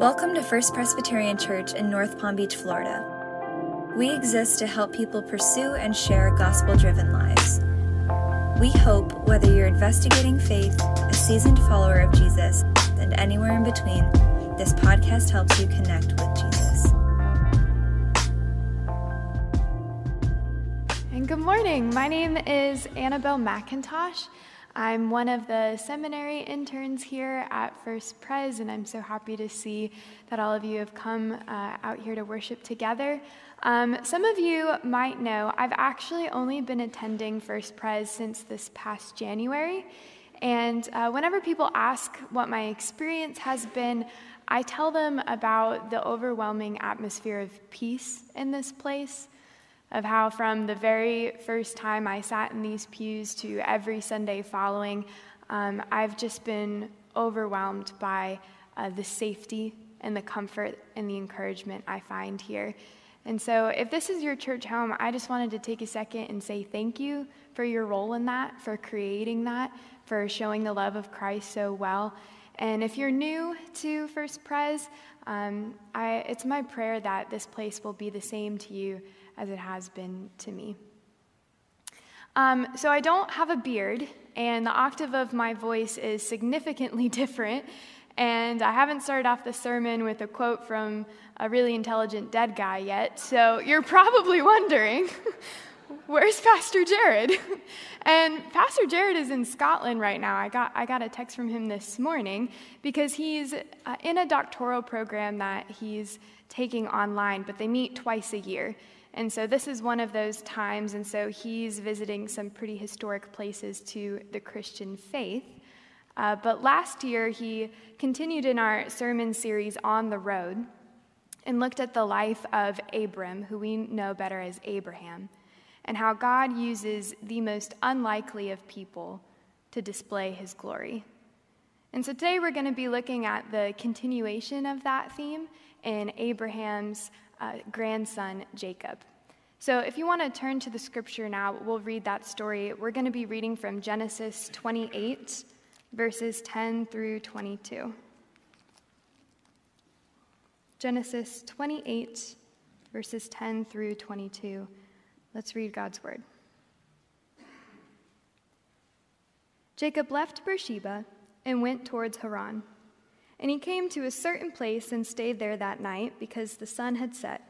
Welcome to First Presbyterian Church in North Palm Beach, Florida. We exist to help people pursue and share gospel driven lives. We hope whether you're investigating faith, a seasoned follower of Jesus, and anywhere in between, this podcast helps you connect with Jesus. And good morning. My name is Annabelle McIntosh. I'm one of the seminary interns here at First Pres, and I'm so happy to see that all of you have come uh, out here to worship together. Um, some of you might know I've actually only been attending First Pres since this past January. And uh, whenever people ask what my experience has been, I tell them about the overwhelming atmosphere of peace in this place of how, from the very first time I sat in these pews to every Sunday following, um, I've just been overwhelmed by uh, the safety and the comfort and the encouragement I find here. And so, if this is your church home, I just wanted to take a second and say thank you for your role in that, for creating that, for showing the love of Christ so well. And if you're new to First Pres, um, I, it's my prayer that this place will be the same to you as it has been to me. Um, so I don't have a beard, and the octave of my voice is significantly different. And I haven't started off the sermon with a quote from a really intelligent dead guy yet. So you're probably wondering, where's Pastor Jared? and Pastor Jared is in Scotland right now. I got, I got a text from him this morning because he's uh, in a doctoral program that he's taking online, but they meet twice a year. And so this is one of those times, and so he's visiting some pretty historic places to the Christian faith. Uh, but last year, he continued in our sermon series on the road and looked at the life of Abram, who we know better as Abraham, and how God uses the most unlikely of people to display his glory. And so today we're going to be looking at the continuation of that theme in Abraham's uh, grandson, Jacob. So, if you want to turn to the scripture now, we'll read that story. We're going to be reading from Genesis 28, verses 10 through 22. Genesis 28, verses 10 through 22. Let's read God's word. Jacob left Beersheba and went towards Haran. And he came to a certain place and stayed there that night because the sun had set.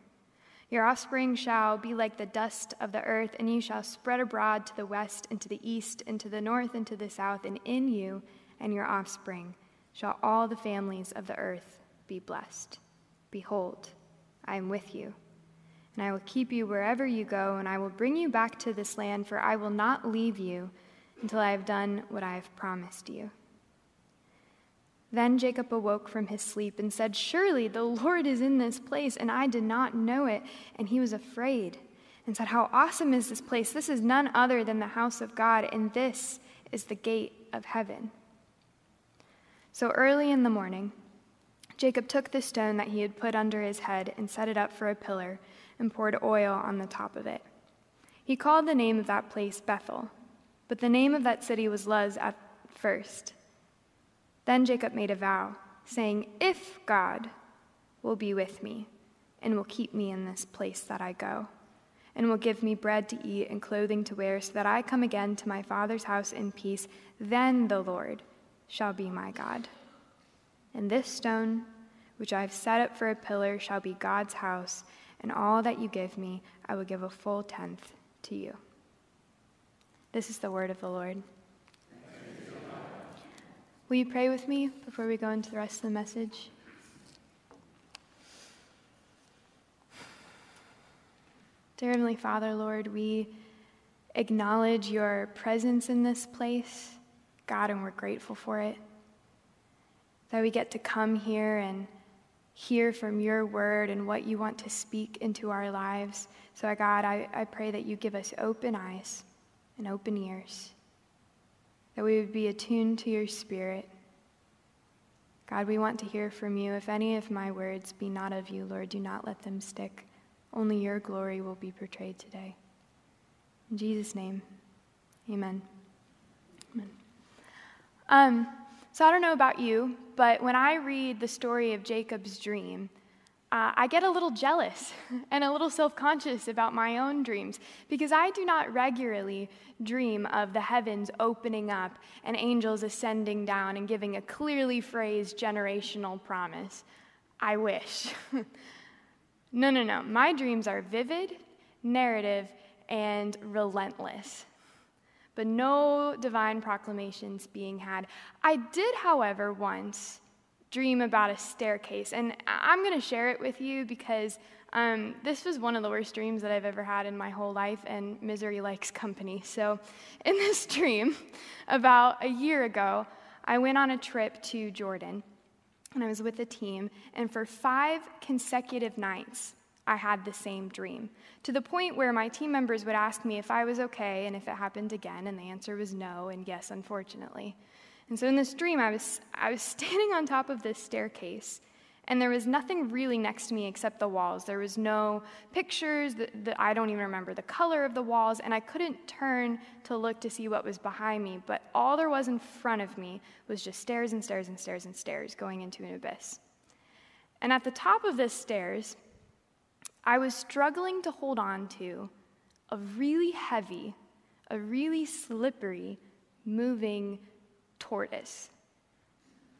Your offspring shall be like the dust of the earth, and you shall spread abroad to the west and to the east and to the north and to the south, and in you and your offspring shall all the families of the earth be blessed. Behold, I am with you and I will keep you wherever you go, and I will bring you back to this land, for I will not leave you until I have done what I have promised you. Then Jacob awoke from his sleep and said, Surely the Lord is in this place, and I did not know it. And he was afraid and said, How awesome is this place! This is none other than the house of God, and this is the gate of heaven. So early in the morning, Jacob took the stone that he had put under his head and set it up for a pillar and poured oil on the top of it. He called the name of that place Bethel, but the name of that city was Luz at first. Then Jacob made a vow, saying, If God will be with me and will keep me in this place that I go, and will give me bread to eat and clothing to wear, so that I come again to my father's house in peace, then the Lord shall be my God. And this stone, which I have set up for a pillar, shall be God's house and all that you give me, I will give a full tenth to you. This is the word of the Lord. Will you pray with me before we go into the rest of the message? Dear Heavenly Father, Lord, we acknowledge your presence in this place, God, and we're grateful for it. That we get to come here and hear from your word and what you want to speak into our lives. So, God, I, I pray that you give us open eyes and open ears, that we would be attuned to your spirit. God, we want to hear from you. If any of my words be not of you, Lord, do not let them stick. Only your glory will be portrayed today. In Jesus' name, amen. Amen. Um, so I don't know about you, but when I read the story of Jacob's dream, uh, I get a little jealous and a little self conscious about my own dreams because I do not regularly dream of the heavens opening up and angels ascending down and giving a clearly phrased generational promise. I wish. no, no, no. My dreams are vivid, narrative, and relentless but no divine proclamations being had. I did, however, once dream about a staircase, and I'm going to share it with you because um, this was one of the worst dreams that I've ever had in my whole life, and misery likes company. So, in this dream, about a year ago, I went on a trip to Jordan, and I was with a team, and for five consecutive nights, I had the same dream, to the point where my team members would ask me if I was okay and if it happened again, and the answer was no and yes, unfortunately. And so in this dream, I was, I was standing on top of this staircase, and there was nothing really next to me except the walls. There was no pictures, the, the, I don't even remember the color of the walls, and I couldn't turn to look to see what was behind me, but all there was in front of me was just stairs and stairs and stairs and stairs going into an abyss. And at the top of this stairs, I was struggling to hold on to a really heavy, a really slippery, moving tortoise.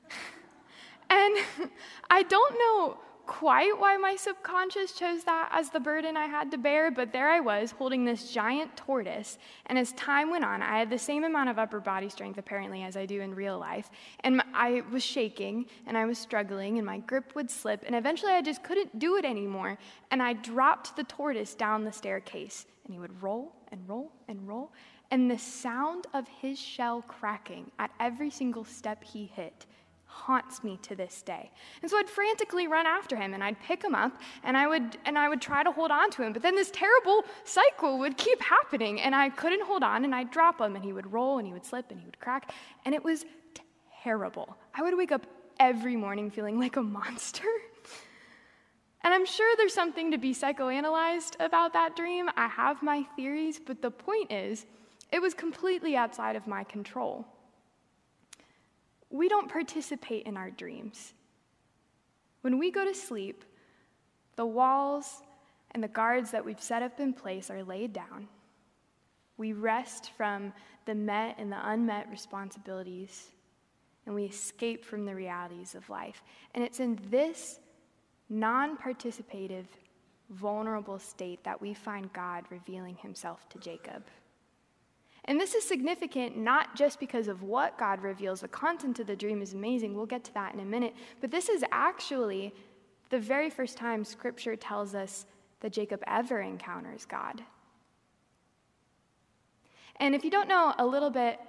and I don't know quite why my subconscious chose that as the burden I had to bear, but there I was holding this giant tortoise. And as time went on, I had the same amount of upper body strength apparently as I do in real life. And I was shaking and I was struggling, and my grip would slip. And eventually I just couldn't do it anymore. And I dropped the tortoise down the staircase, and he would roll and roll and roll. And the sound of his shell cracking at every single step he hit haunts me to this day. And so I'd frantically run after him and I'd pick him up and I would and I would try to hold on to him. But then this terrible cycle would keep happening and I couldn't hold on and I'd drop him and he would roll and he would slip and he would crack and it was terrible. I would wake up every morning feeling like a monster. And I'm sure there's something to be psychoanalyzed about that dream. I have my theories, but the point is, it was completely outside of my control we don't participate in our dreams. When we go to sleep, the walls and the guards that we've set up in place are laid down. We rest from the met and the unmet responsibilities, and we escape from the realities of life. And it's in this non participative, vulnerable state that we find God revealing himself to Jacob. And this is significant not just because of what God reveals, the content of the dream is amazing. We'll get to that in a minute. But this is actually the very first time Scripture tells us that Jacob ever encounters God. And if you don't know a little bit,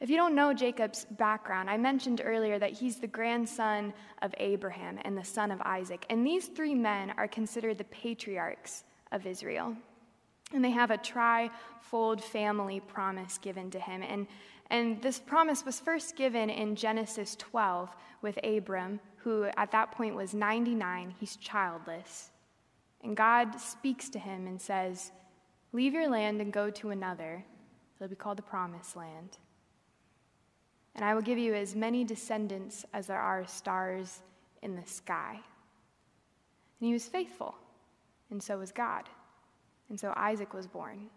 if you don't know Jacob's background, I mentioned earlier that he's the grandson of Abraham and the son of Isaac. And these three men are considered the patriarchs of Israel. And they have a tri-fold family promise given to him. And, and this promise was first given in Genesis 12 with Abram, who at that point was 99. He's childless. And God speaks to him and says, Leave your land and go to another. It'll be called the Promised Land. And I will give you as many descendants as there are stars in the sky. And he was faithful, and so was God. And so Isaac was born.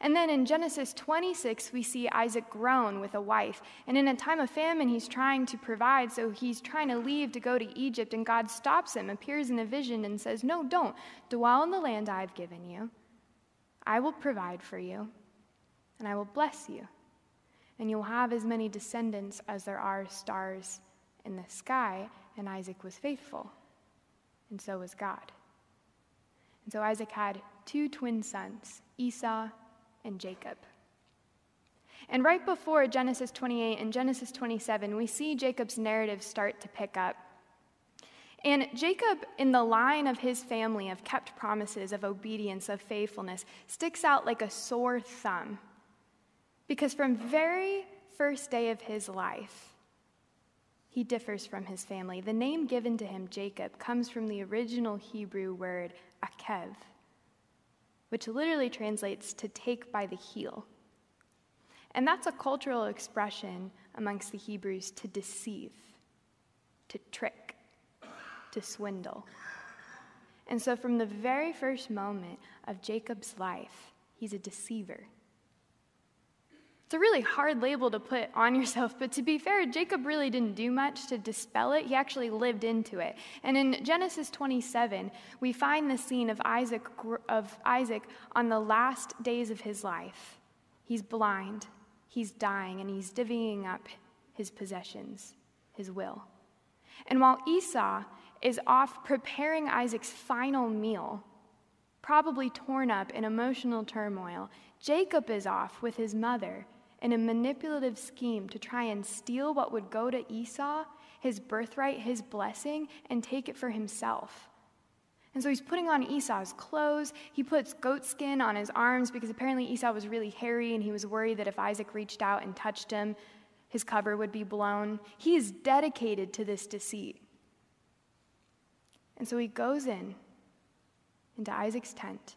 And then in Genesis 26, we see Isaac grown with a wife. And in a time of famine, he's trying to provide, so he's trying to leave to go to Egypt. And God stops him, appears in a vision, and says, No, don't. Dwell in the land I've given you. I will provide for you, and I will bless you. And you'll have as many descendants as there are stars in the sky. And Isaac was faithful, and so was God. And so Isaac had two twin sons, Esau and Jacob. And right before Genesis 28 and Genesis 27, we see Jacob's narrative start to pick up. And Jacob, in the line of his family of kept promises, of obedience, of faithfulness, sticks out like a sore thumb. Because from very first day of his life, he differs from his family. The name given to him, Jacob, comes from the original Hebrew word akev, which literally translates to take by the heel. And that's a cultural expression amongst the Hebrews to deceive, to trick, to swindle. And so, from the very first moment of Jacob's life, he's a deceiver. It's a really hard label to put on yourself, but to be fair, Jacob really didn't do much to dispel it. He actually lived into it. And in Genesis 27, we find the scene of Isaac, of Isaac on the last days of his life. He's blind, he's dying, and he's divvying up his possessions, his will. And while Esau is off preparing Isaac's final meal, probably torn up in emotional turmoil, Jacob is off with his mother in a manipulative scheme to try and steal what would go to Esau, his birthright, his blessing, and take it for himself. And so he's putting on Esau's clothes. He puts goat skin on his arms because apparently Esau was really hairy and he was worried that if Isaac reached out and touched him, his cover would be blown. He is dedicated to this deceit. And so he goes in into Isaac's tent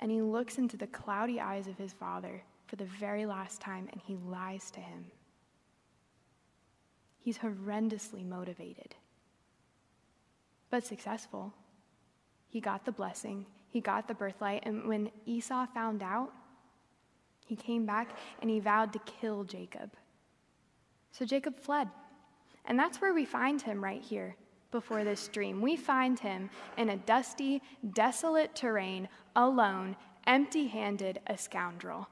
and he looks into the cloudy eyes of his father for the very last time and he lies to him. He's horrendously motivated, but successful. He got the blessing, he got the birthright, and when Esau found out, he came back and he vowed to kill Jacob. So Jacob fled. And that's where we find him right here before this dream. We find him in a dusty, desolate terrain, alone, empty handed, a scoundrel.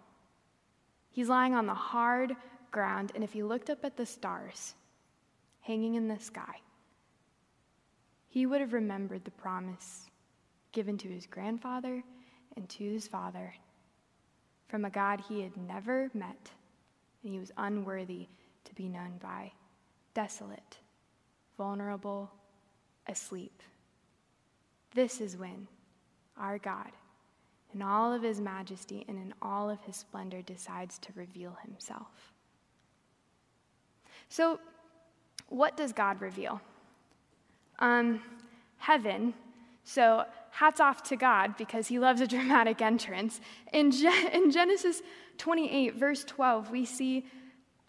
He's lying on the hard ground, and if he looked up at the stars hanging in the sky, he would have remembered the promise given to his grandfather and to his father from a God he had never met, and he was unworthy to be known by desolate, vulnerable, asleep. This is when our God, in all of his majesty and in all of his splendor, decides to reveal himself. So, what does God reveal? Um, heaven. So, hats off to God because he loves a dramatic entrance. In, in Genesis 28, verse 12, we see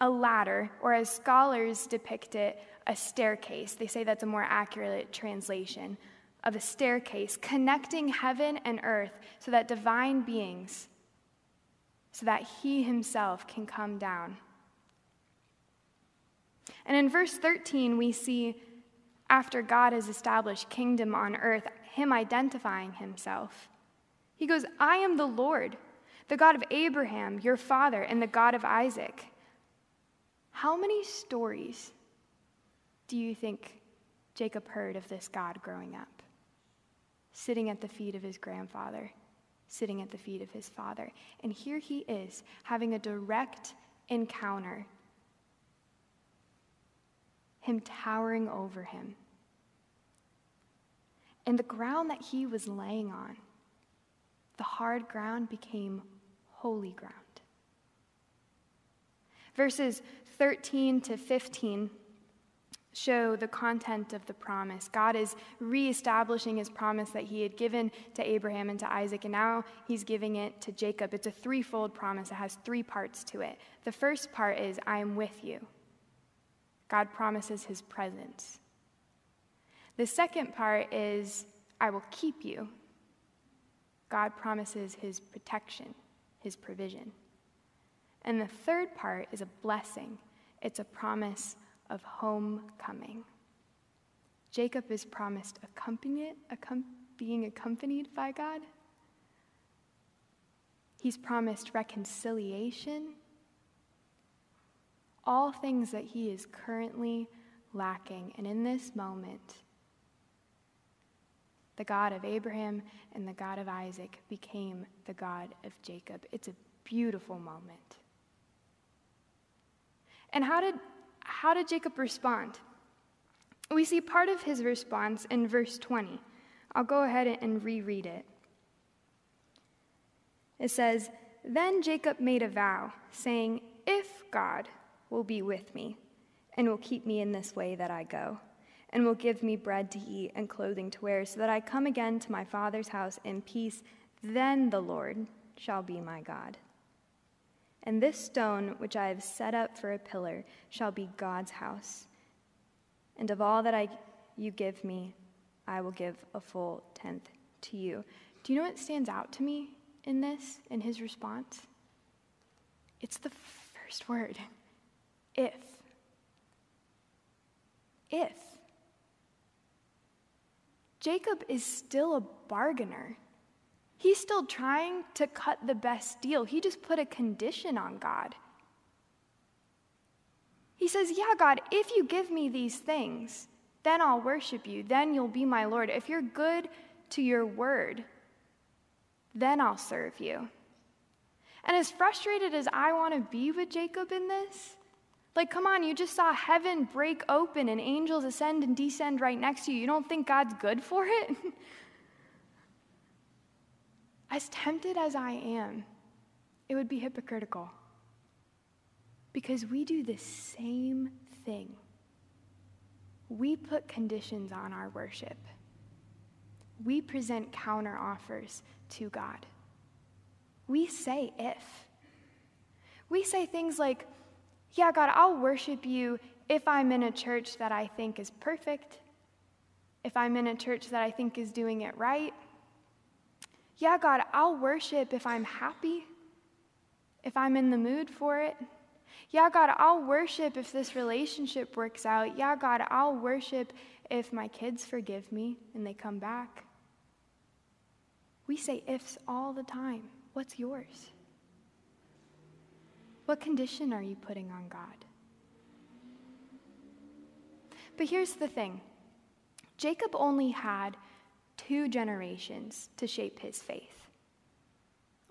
a ladder, or as scholars depict it, a staircase. They say that's a more accurate translation of a staircase connecting heaven and earth so that divine beings, so that he himself can come down. And in verse 13, we see after God has established kingdom on earth, him identifying himself. He goes, I am the Lord, the God of Abraham, your father, and the God of Isaac. How many stories do you think Jacob heard of this God growing up? Sitting at the feet of his grandfather, sitting at the feet of his father. And here he is having a direct encounter, him towering over him. And the ground that he was laying on, the hard ground became holy ground. Verses 13 to 15 show the content of the promise. God is reestablishing his promise that he had given to Abraham and to Isaac, and now he's giving it to Jacob. It's a threefold promise, it has three parts to it. The first part is, I am with you. God promises his presence. The second part is, I will keep you. God promises his protection, his provision. And the third part is a blessing it's a promise of homecoming. Jacob is promised accompanied, being accompanied by God. He's promised reconciliation. All things that he is currently lacking. And in this moment, the God of Abraham and the God of Isaac became the God of Jacob. It's a beautiful moment. And how did, how did Jacob respond? We see part of his response in verse 20. I'll go ahead and reread it. It says, Then Jacob made a vow, saying, If God will be with me and will keep me in this way that I go, and will give me bread to eat and clothing to wear, so that I come again to my father's house in peace, then the Lord shall be my God. And this stone which I have set up for a pillar shall be God's house. And of all that I, you give me, I will give a full tenth to you. Do you know what stands out to me in this, in his response? It's the first word if. If. Jacob is still a bargainer. He's still trying to cut the best deal. He just put a condition on God. He says, Yeah, God, if you give me these things, then I'll worship you. Then you'll be my Lord. If you're good to your word, then I'll serve you. And as frustrated as I want to be with Jacob in this, like, come on, you just saw heaven break open and angels ascend and descend right next to you. You don't think God's good for it? as tempted as I am, it would be hypocritical. Because we do the same thing. We put conditions on our worship. We present counter offers to God. We say if. We say things like, yeah, God, I'll worship you if I'm in a church that I think is perfect, if I'm in a church that I think is doing it right. Yeah, God, I'll worship if I'm happy, if I'm in the mood for it. Yeah, God, I'll worship if this relationship works out. Yeah, God, I'll worship if my kids forgive me and they come back. We say ifs all the time. What's yours? What condition are you putting on God? But here's the thing Jacob only had two generations to shape his faith,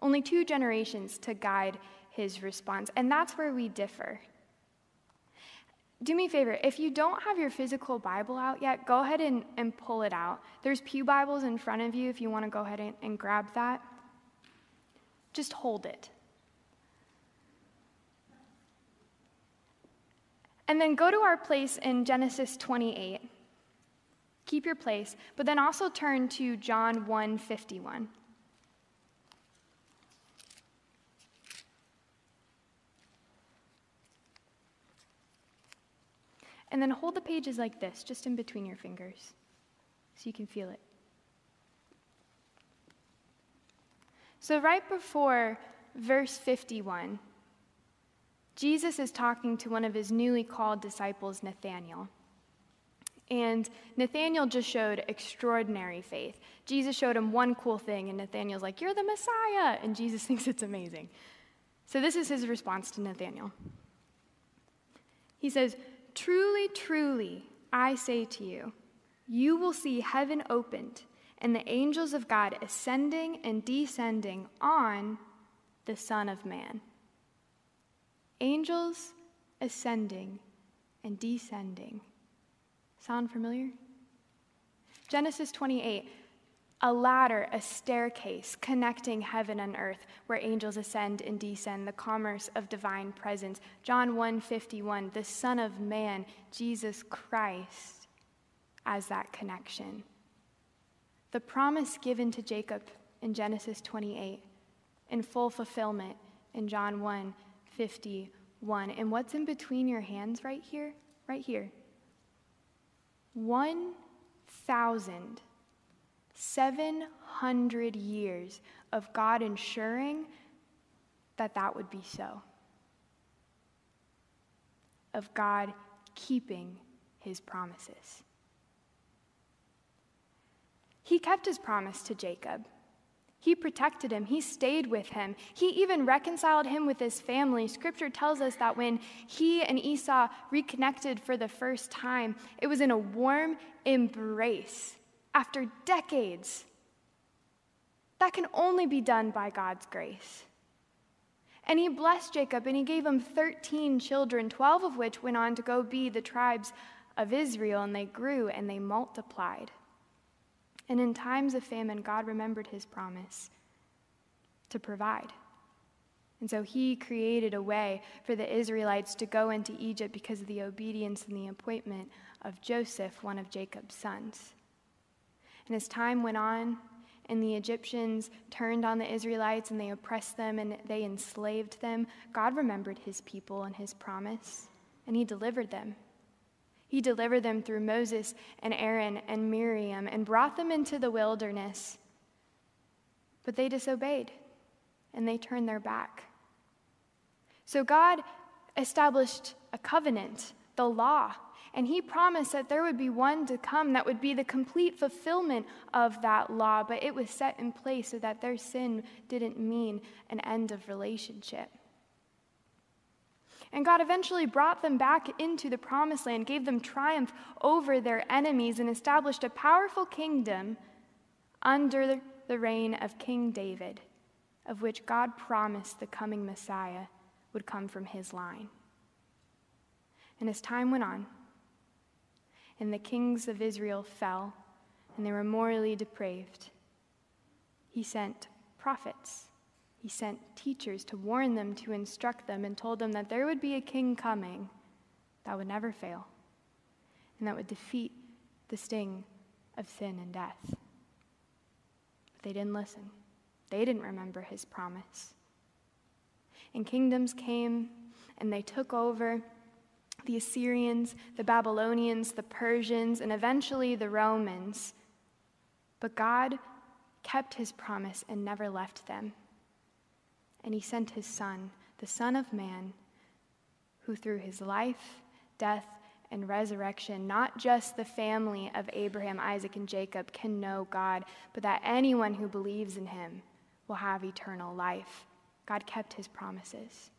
only two generations to guide his response. And that's where we differ. Do me a favor, if you don't have your physical Bible out yet, go ahead and, and pull it out. There's Pew Bibles in front of you if you want to go ahead and, and grab that. Just hold it. And then go to our place in Genesis 28. Keep your place, but then also turn to John 1 51. And then hold the pages like this, just in between your fingers, so you can feel it. So, right before verse 51, Jesus is talking to one of his newly called disciples, Nathanael. And Nathanael just showed extraordinary faith. Jesus showed him one cool thing, and Nathanael's like, You're the Messiah! And Jesus thinks it's amazing. So, this is his response to Nathanael. He says, Truly, truly, I say to you, you will see heaven opened and the angels of God ascending and descending on the Son of Man angels ascending and descending. Sound familiar? Genesis 28 a ladder, a staircase connecting heaven and earth where angels ascend and descend, the commerce of divine presence. John 1:51, the Son of Man, Jesus Christ as that connection. The promise given to Jacob in Genesis 28 in full fulfillment in John 1:51. And what's in between your hands right here? Right here. 1,700 years of God ensuring that that would be so. Of God keeping his promises. He kept his promise to Jacob. He protected him. He stayed with him. He even reconciled him with his family. Scripture tells us that when he and Esau reconnected for the first time, it was in a warm embrace after decades. That can only be done by God's grace. And he blessed Jacob and he gave him 13 children, 12 of which went on to go be the tribes of Israel, and they grew and they multiplied. And in times of famine, God remembered his promise to provide. And so he created a way for the Israelites to go into Egypt because of the obedience and the appointment of Joseph, one of Jacob's sons. And as time went on, and the Egyptians turned on the Israelites and they oppressed them and they enslaved them, God remembered his people and his promise, and he delivered them. He delivered them through Moses and Aaron and Miriam and brought them into the wilderness. But they disobeyed and they turned their back. So God established a covenant, the law, and he promised that there would be one to come that would be the complete fulfillment of that law, but it was set in place so that their sin didn't mean an end of relationship. And God eventually brought them back into the promised land, gave them triumph over their enemies, and established a powerful kingdom under the reign of King David, of which God promised the coming Messiah would come from his line. And as time went on, and the kings of Israel fell, and they were morally depraved, he sent prophets he sent teachers to warn them, to instruct them, and told them that there would be a king coming that would never fail and that would defeat the sting of sin and death. But they didn't listen, they didn't remember his promise. And kingdoms came and they took over the Assyrians, the Babylonians, the Persians, and eventually the Romans. But God kept his promise and never left them and he sent his Son, the Son of Man, who through his life, death, and resurrection, not just the family of Abraham, Isaac, and Jacob can know God, but that anyone who believes in him will have eternal life. God kept his promises.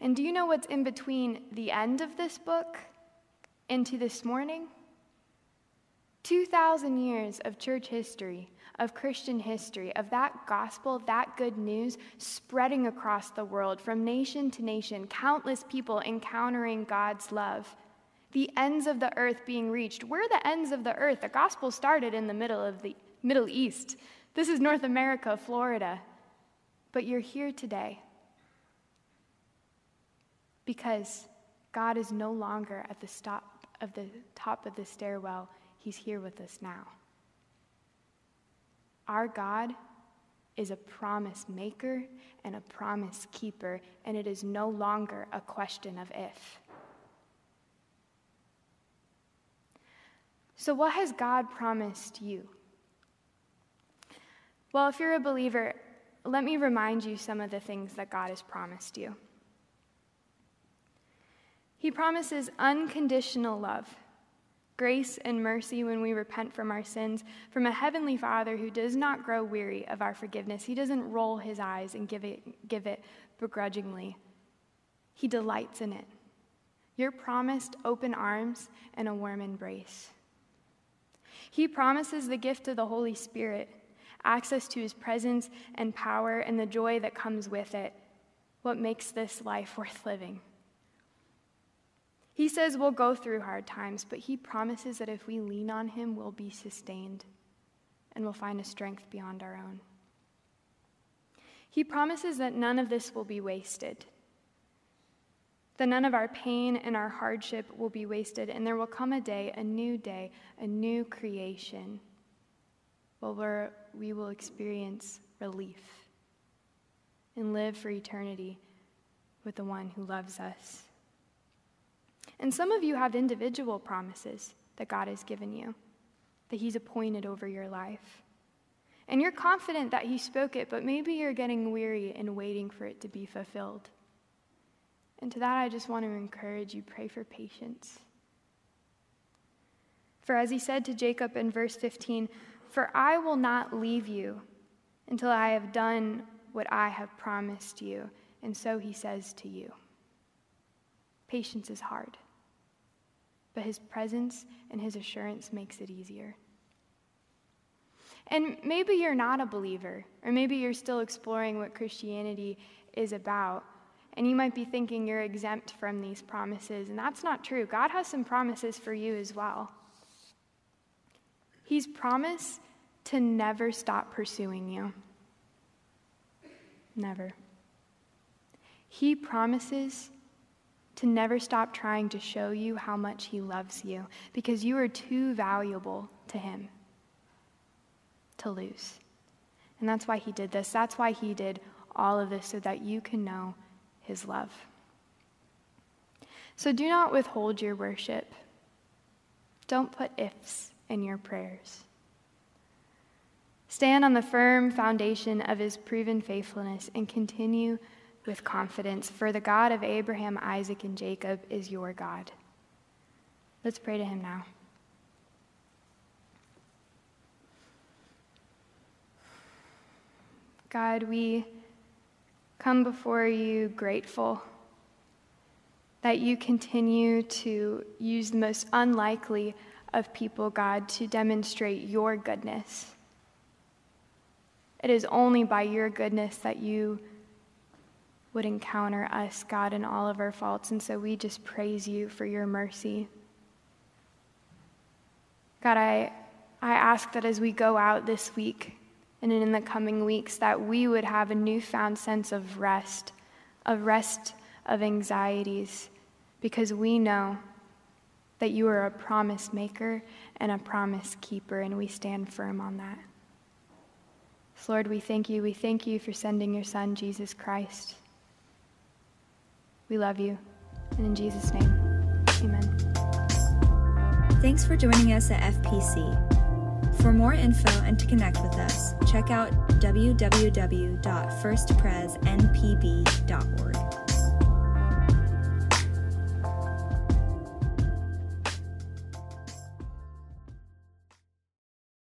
And do you know what's in between the end of this book into this morning? 2,000 years of church history of Christian history, of that gospel, that good news spreading across the world from nation to nation, countless people encountering God's love, the ends of the earth being reached. Where are the ends of the earth? The gospel started in the middle of the Middle East. This is North America, Florida. But you're here today because God is no longer at the stop of the top of the stairwell. He's here with us now. Our God is a promise maker and a promise keeper, and it is no longer a question of if. So, what has God promised you? Well, if you're a believer, let me remind you some of the things that God has promised you. He promises unconditional love grace and mercy when we repent from our sins from a heavenly Father who does not grow weary of our forgiveness. He doesn't roll his eyes and give it, give it begrudgingly, He delights in it. You're promised open arms and a warm embrace. He promises the gift of the Holy Spirit, access to his presence and power, and the joy that comes with it. What makes this life worth living? He says we'll go through hard times, but He promises that if we lean on Him, we'll be sustained and we'll find a strength beyond our own. He promises that none of this will be wasted, that none of our pain and our hardship will be wasted, and there will come a day, a new day, a new creation, where we will experience relief and live for eternity with the one who loves us. And some of you have individual promises that God has given you, that He's appointed over your life. And you're confident that He spoke it, but maybe you're getting weary and waiting for it to be fulfilled. And to that, I just want to encourage you pray for patience. For as He said to Jacob in verse 15, For I will not leave you until I have done what I have promised you. And so He says to you. Patience is hard but his presence and his assurance makes it easier. And maybe you're not a believer, or maybe you're still exploring what Christianity is about, And you might be thinking you're exempt from these promises, and that's not true. God has some promises for you as well. He's promised to never stop pursuing you. Never. He promises to never stop trying to show you how much He loves you because you are too valuable to Him to lose. And that's why He did this. That's why He did all of this so that you can know His love. So do not withhold your worship. Don't put ifs in your prayers. Stand on the firm foundation of his proven faithfulness and continue with confidence, for the God of Abraham, Isaac, and Jacob is your God. Let's pray to him now. God, we come before you grateful that you continue to use the most unlikely of people, God, to demonstrate your goodness. It is only by your goodness that you would encounter us, God, in all of our faults. And so we just praise you for your mercy. God, I, I ask that as we go out this week and in the coming weeks, that we would have a newfound sense of rest, of rest of anxieties, because we know that you are a promise maker and a promise keeper, and we stand firm on that. So Lord, we thank you. We thank you for sending your Son, Jesus Christ. We love you. And in Jesus' name, amen. Thanks for joining us at FPC. For more info and to connect with us, check out www.firstpresnpb.org.